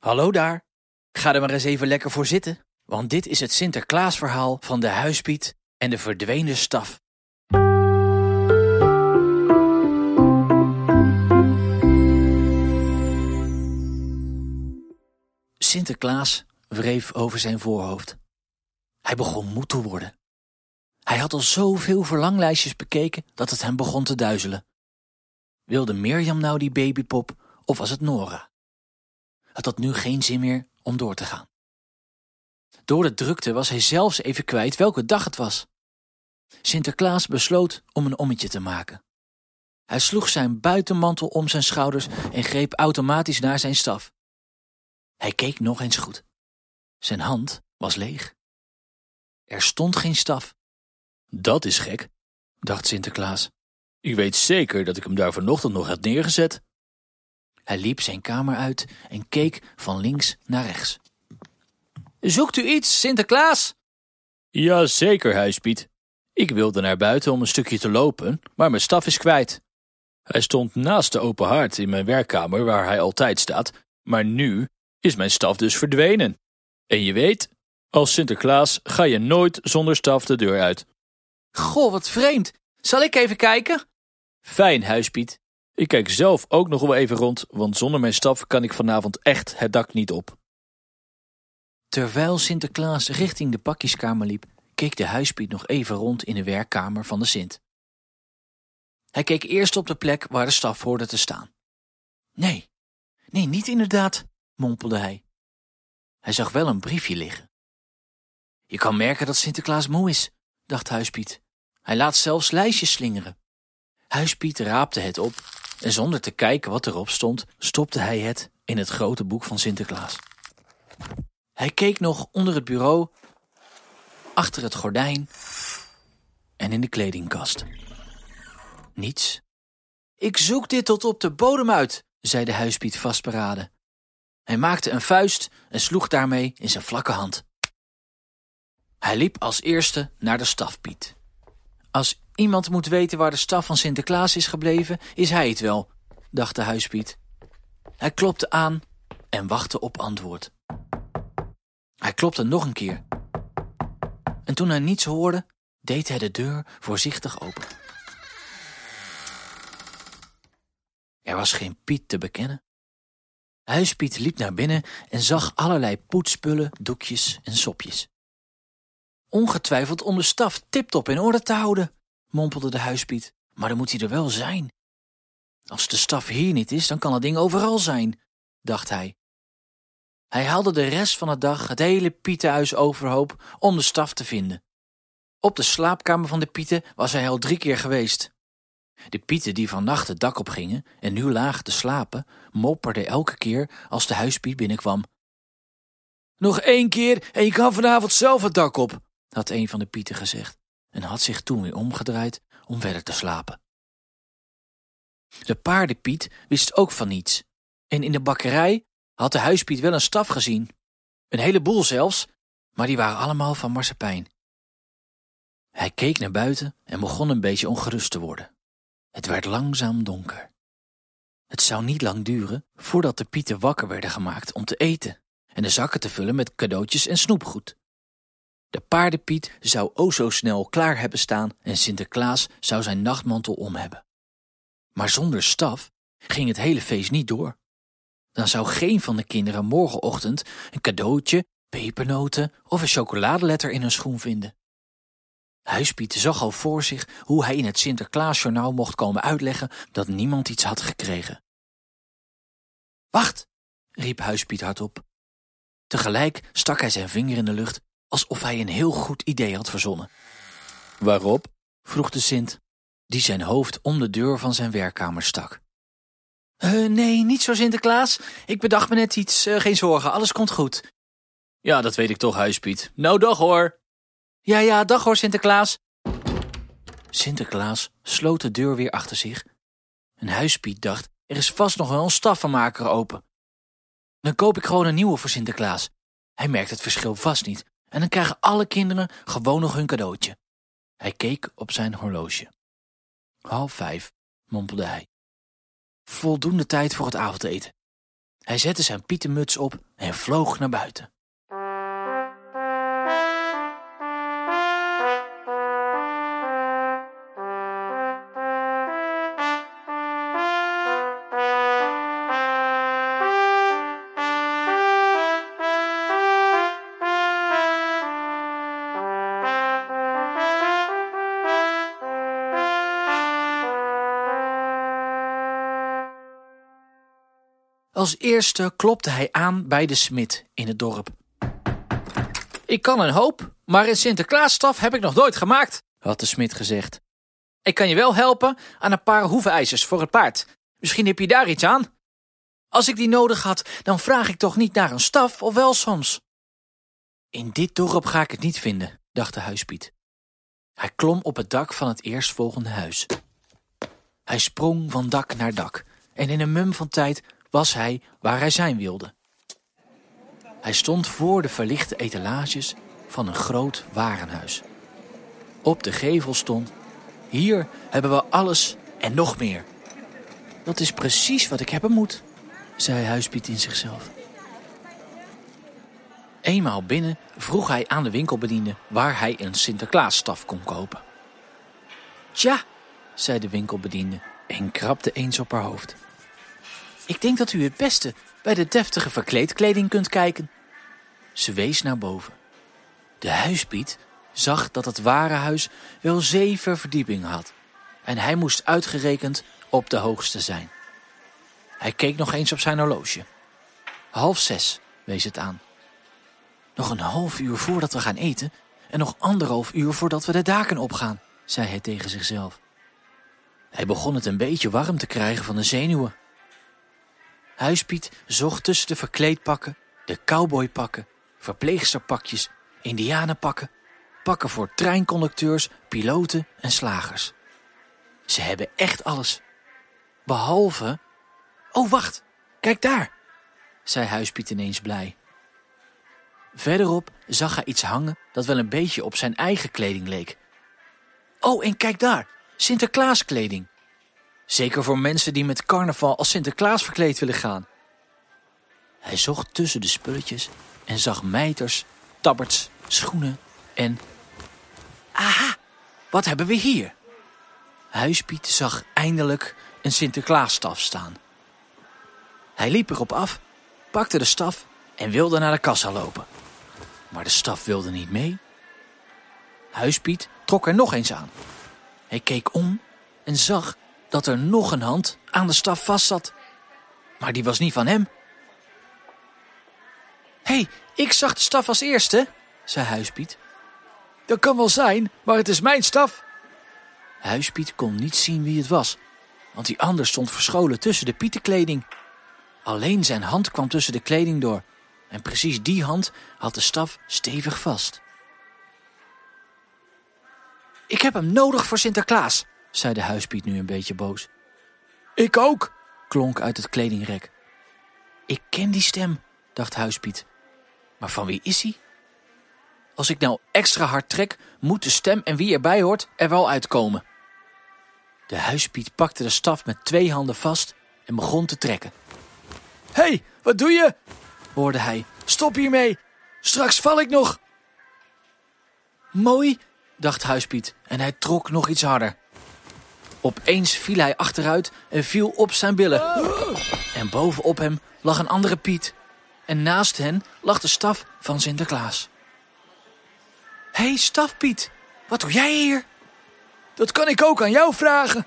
Hallo daar. Ga er maar eens even lekker voor zitten, want dit is het Sinterklaasverhaal van de huispiet en de verdwenen staf. Sinterklaas wreef over zijn voorhoofd. Hij begon moe te worden. Hij had al zoveel verlanglijstjes bekeken dat het hem begon te duizelen. Wilde Mirjam nou die babypop of was het Nora? Had nu geen zin meer om door te gaan. Door de drukte was hij zelfs even kwijt welke dag het was. Sinterklaas besloot om een ommetje te maken. Hij sloeg zijn buitenmantel om zijn schouders en greep automatisch naar zijn staf. Hij keek nog eens goed. Zijn hand was leeg. Er stond geen staf. Dat is gek, dacht Sinterklaas. Ik weet zeker dat ik hem daar vanochtend nog had neergezet. Hij liep zijn kamer uit en keek van links naar rechts. Zoekt u iets, Sinterklaas? Ja, zeker, huispiet. Ik wilde naar buiten om een stukje te lopen, maar mijn staf is kwijt. Hij stond naast de open haard in mijn werkkamer waar hij altijd staat, maar nu is mijn staf dus verdwenen. En je weet, als Sinterklaas ga je nooit zonder staf de deur uit. Goh, wat vreemd. Zal ik even kijken? Fijn, huispiet. Ik kijk zelf ook nog wel even rond, want zonder mijn staf kan ik vanavond echt het dak niet op. Terwijl Sinterklaas richting de pakjeskamer liep, keek de huispiet nog even rond in de werkkamer van de Sint. Hij keek eerst op de plek waar de staf hoorde te staan. Nee, nee, niet inderdaad, mompelde hij. Hij zag wel een briefje liggen. Je kan merken dat Sinterklaas moe is, dacht Huispiet. Hij laat zelfs lijstjes slingeren. Huispiet raapte het op en zonder te kijken wat erop stond, stopte hij het in het grote boek van Sinterklaas. Hij keek nog onder het bureau, achter het gordijn en in de kledingkast. Niets. Ik zoek dit tot op de bodem uit, zei de huispiet vastberaden. Hij maakte een vuist en sloeg daarmee in zijn vlakke hand. Hij liep als eerste naar de stafpiet. Als iemand moet weten waar de staf van Sinterklaas is gebleven, is hij het wel, dacht de huispiet. Hij klopte aan en wachtte op antwoord. Hij klopte nog een keer. En toen hij niets hoorde, deed hij de deur voorzichtig open. Er was geen Piet te bekennen. Huispiet liep naar binnen en zag allerlei poetspullen, doekjes en sopjes. Ongetwijfeld om de staf tiptop in orde te houden, mompelde de huispiet. Maar dan moet hij er wel zijn. Als de staf hier niet is, dan kan het ding overal zijn, dacht hij. Hij haalde de rest van de dag het hele Pietenhuis overhoop om de staf te vinden. Op de slaapkamer van de Pieten was hij al drie keer geweest. De Pieten die vannacht het dak op gingen en nu lagen te slapen, mopperden elke keer als de huispiet binnenkwam. Nog één keer en je kan vanavond zelf het dak op, had een van de Pieten gezegd en had zich toen weer omgedraaid om verder te slapen. De paardenpiet wist ook van niets en in de bakkerij had de huispiet wel een staf gezien. Een heleboel zelfs, maar die waren allemaal van marsepein. Hij keek naar buiten en begon een beetje ongerust te worden. Het werd langzaam donker. Het zou niet lang duren voordat de pieten wakker werden gemaakt om te eten en de zakken te vullen met cadeautjes en snoepgoed. De paardenpiet zou o zo snel klaar hebben staan en Sinterklaas zou zijn nachtmantel om hebben. Maar zonder staf ging het hele feest niet door. Dan zou geen van de kinderen morgenochtend een cadeautje, pepernoten of een chocoladeletter in hun schoen vinden. Huispiet zag al voor zich hoe hij in het Sinterklaasjournaal mocht komen uitleggen dat niemand iets had gekregen. Wacht, riep Huispiet hardop. Tegelijk stak hij zijn vinger in de lucht alsof hij een heel goed idee had verzonnen. Waarop? vroeg de Sint, die zijn hoofd om de deur van zijn werkkamer stak. Uh, nee, niet zo Sinterklaas. Ik bedacht me net iets. Uh, geen zorgen, alles komt goed. Ja, dat weet ik toch, Huispiet. Nou, dag hoor. Ja, ja, dag hoor, Sinterklaas. Sinterklaas sloot de deur weer achter zich. En Huispiet dacht, er is vast nog wel een staffenmaker open. Dan koop ik gewoon een nieuwe voor Sinterklaas. Hij merkt het verschil vast niet. En dan krijgen alle kinderen gewoon nog hun cadeautje. Hij keek op zijn horloge. Half vijf, mompelde hij. Voldoende tijd voor het avondeten. Hij zette zijn pietenmuts op en vloog naar buiten. Als eerste klopte hij aan bij de smid in het dorp. Ik kan een hoop, maar een Sinterklaasstaf heb ik nog nooit gemaakt, had de smid gezegd. Ik kan je wel helpen aan een paar hoevenijzers voor het paard. Misschien heb je daar iets aan. Als ik die nodig had, dan vraag ik toch niet naar een staf, of wel soms? In dit dorp ga ik het niet vinden, dacht de huispiet. Hij klom op het dak van het eerstvolgende huis. Hij sprong van dak naar dak en in een mum van tijd was hij waar hij zijn wilde. Hij stond voor de verlichte etalages van een groot warenhuis. Op de gevel stond: Hier hebben we alles en nog meer. Dat is precies wat ik hebben moet, zei Huispiet in zichzelf. Eenmaal binnen vroeg hij aan de winkelbediende waar hij een Sinterklaasstaf kon kopen. Tja, zei de winkelbediende en krabde eens op haar hoofd. Ik denk dat u het beste bij de deftige verkleedkleding kunt kijken. Ze wees naar boven. De huispiet zag dat het ware huis wel zeven verdiepingen had en hij moest uitgerekend op de hoogste zijn. Hij keek nog eens op zijn horloge. Half zes wees het aan. Nog een half uur voordat we gaan eten en nog anderhalf uur voordat we de daken opgaan, zei hij tegen zichzelf. Hij begon het een beetje warm te krijgen van de zenuwen. Huispiet zocht tussen de verkleedpakken, de cowboypakken, verpleegsterpakjes, indianenpakken, pakken voor treinconducteurs, piloten en slagers. Ze hebben echt alles. Behalve... Oh, wacht, kijk daar, zei Huispiet ineens blij. Verderop zag hij iets hangen dat wel een beetje op zijn eigen kleding leek. Oh, en kijk daar, Sinterklaaskleding. Zeker voor mensen die met carnaval als Sinterklaas verkleed willen gaan. Hij zocht tussen de spulletjes en zag mijters, tabberts, schoenen en... Aha, wat hebben we hier? Huispiet zag eindelijk een Sinterklaasstaf staan. Hij liep erop af, pakte de staf en wilde naar de kassa lopen. Maar de staf wilde niet mee. Huispiet trok er nog eens aan. Hij keek om en zag dat er nog een hand aan de staf vastzat. Maar die was niet van hem. Hé, hey, ik zag de staf als eerste, zei Huispiet. Dat kan wel zijn, maar het is mijn staf. Huispiet kon niet zien wie het was, want die ander stond verscholen tussen de pietenkleding. Alleen zijn hand kwam tussen de kleding door, en precies die hand had de staf stevig vast. Ik heb hem nodig voor Sinterklaas, zei de huispiet nu een beetje boos. Ik ook, klonk uit het kledingrek. Ik ken die stem, dacht huispiet. Maar van wie is hij? Als ik nou extra hard trek, moet de stem en wie erbij hoort er wel uitkomen. De huispiet pakte de staf met twee handen vast en begon te trekken. Hé, hey, wat doe je? hoorde hij. Stop hiermee, straks val ik nog. Mooi, dacht Huispiet en hij trok nog iets harder. Opeens viel hij achteruit en viel op zijn billen. En bovenop hem lag een andere Piet. En naast hen lag de staf van Sinterklaas. Hé, hey, stafpiet, wat doe jij hier? Dat kan ik ook aan jou vragen.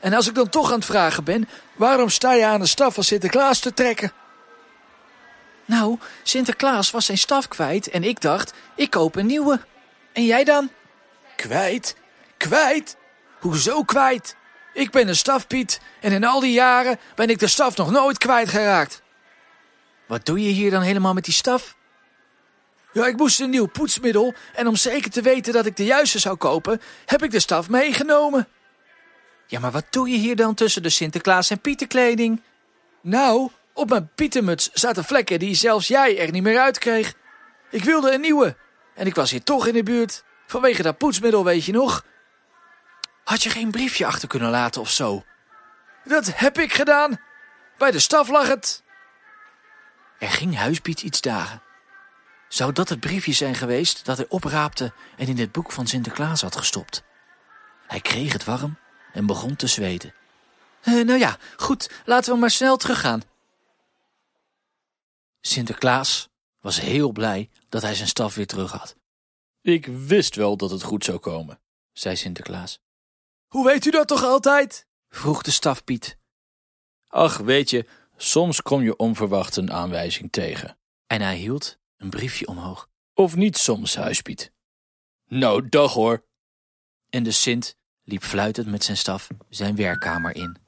En als ik dan toch aan het vragen ben, waarom sta je aan de staf van Sinterklaas te trekken? Nou, Sinterklaas was zijn staf kwijt en ik dacht, ik koop een nieuwe. En jij dan? Kwijt? Kwijt? Hoezo kwijt? Ik ben een stafpiet en in al die jaren ben ik de staf nog nooit kwijtgeraakt. Wat doe je hier dan helemaal met die staf? Ja, ik moest een nieuw poetsmiddel en om zeker te weten dat ik de juiste zou kopen, heb ik de staf meegenomen. Ja, maar wat doe je hier dan tussen de Sinterklaas en Pieterkleding? Nou, op mijn pietermuts zaten vlekken die zelfs jij er niet meer uitkreeg. Ik wilde een nieuwe en ik was hier toch in de buurt. Vanwege dat poetsmiddel, weet je nog? Had je geen briefje achter kunnen laten of zo? Dat heb ik gedaan. Bij de staf lag het. ging Huispiet iets dagen. Zou dat het briefje zijn geweest dat hij opraapte en in het boek van Sinterklaas had gestopt? Hij kreeg het warm en begon te zweten. Eh, nou ja, goed, laten we maar snel teruggaan. Sinterklaas was heel blij dat hij zijn staf weer terug had. Ik wist wel dat het goed zou komen, zei Sinterklaas. Hoe weet u dat toch altijd? Vroeg de stafpiet. Ach, weet je, soms kom je onverwacht een aanwijzing tegen. En hij hield een briefje omhoog. Of niet soms, huispiet. Nou, dag hoor. En de Sint liep fluitend met zijn staf zijn werkkamer in.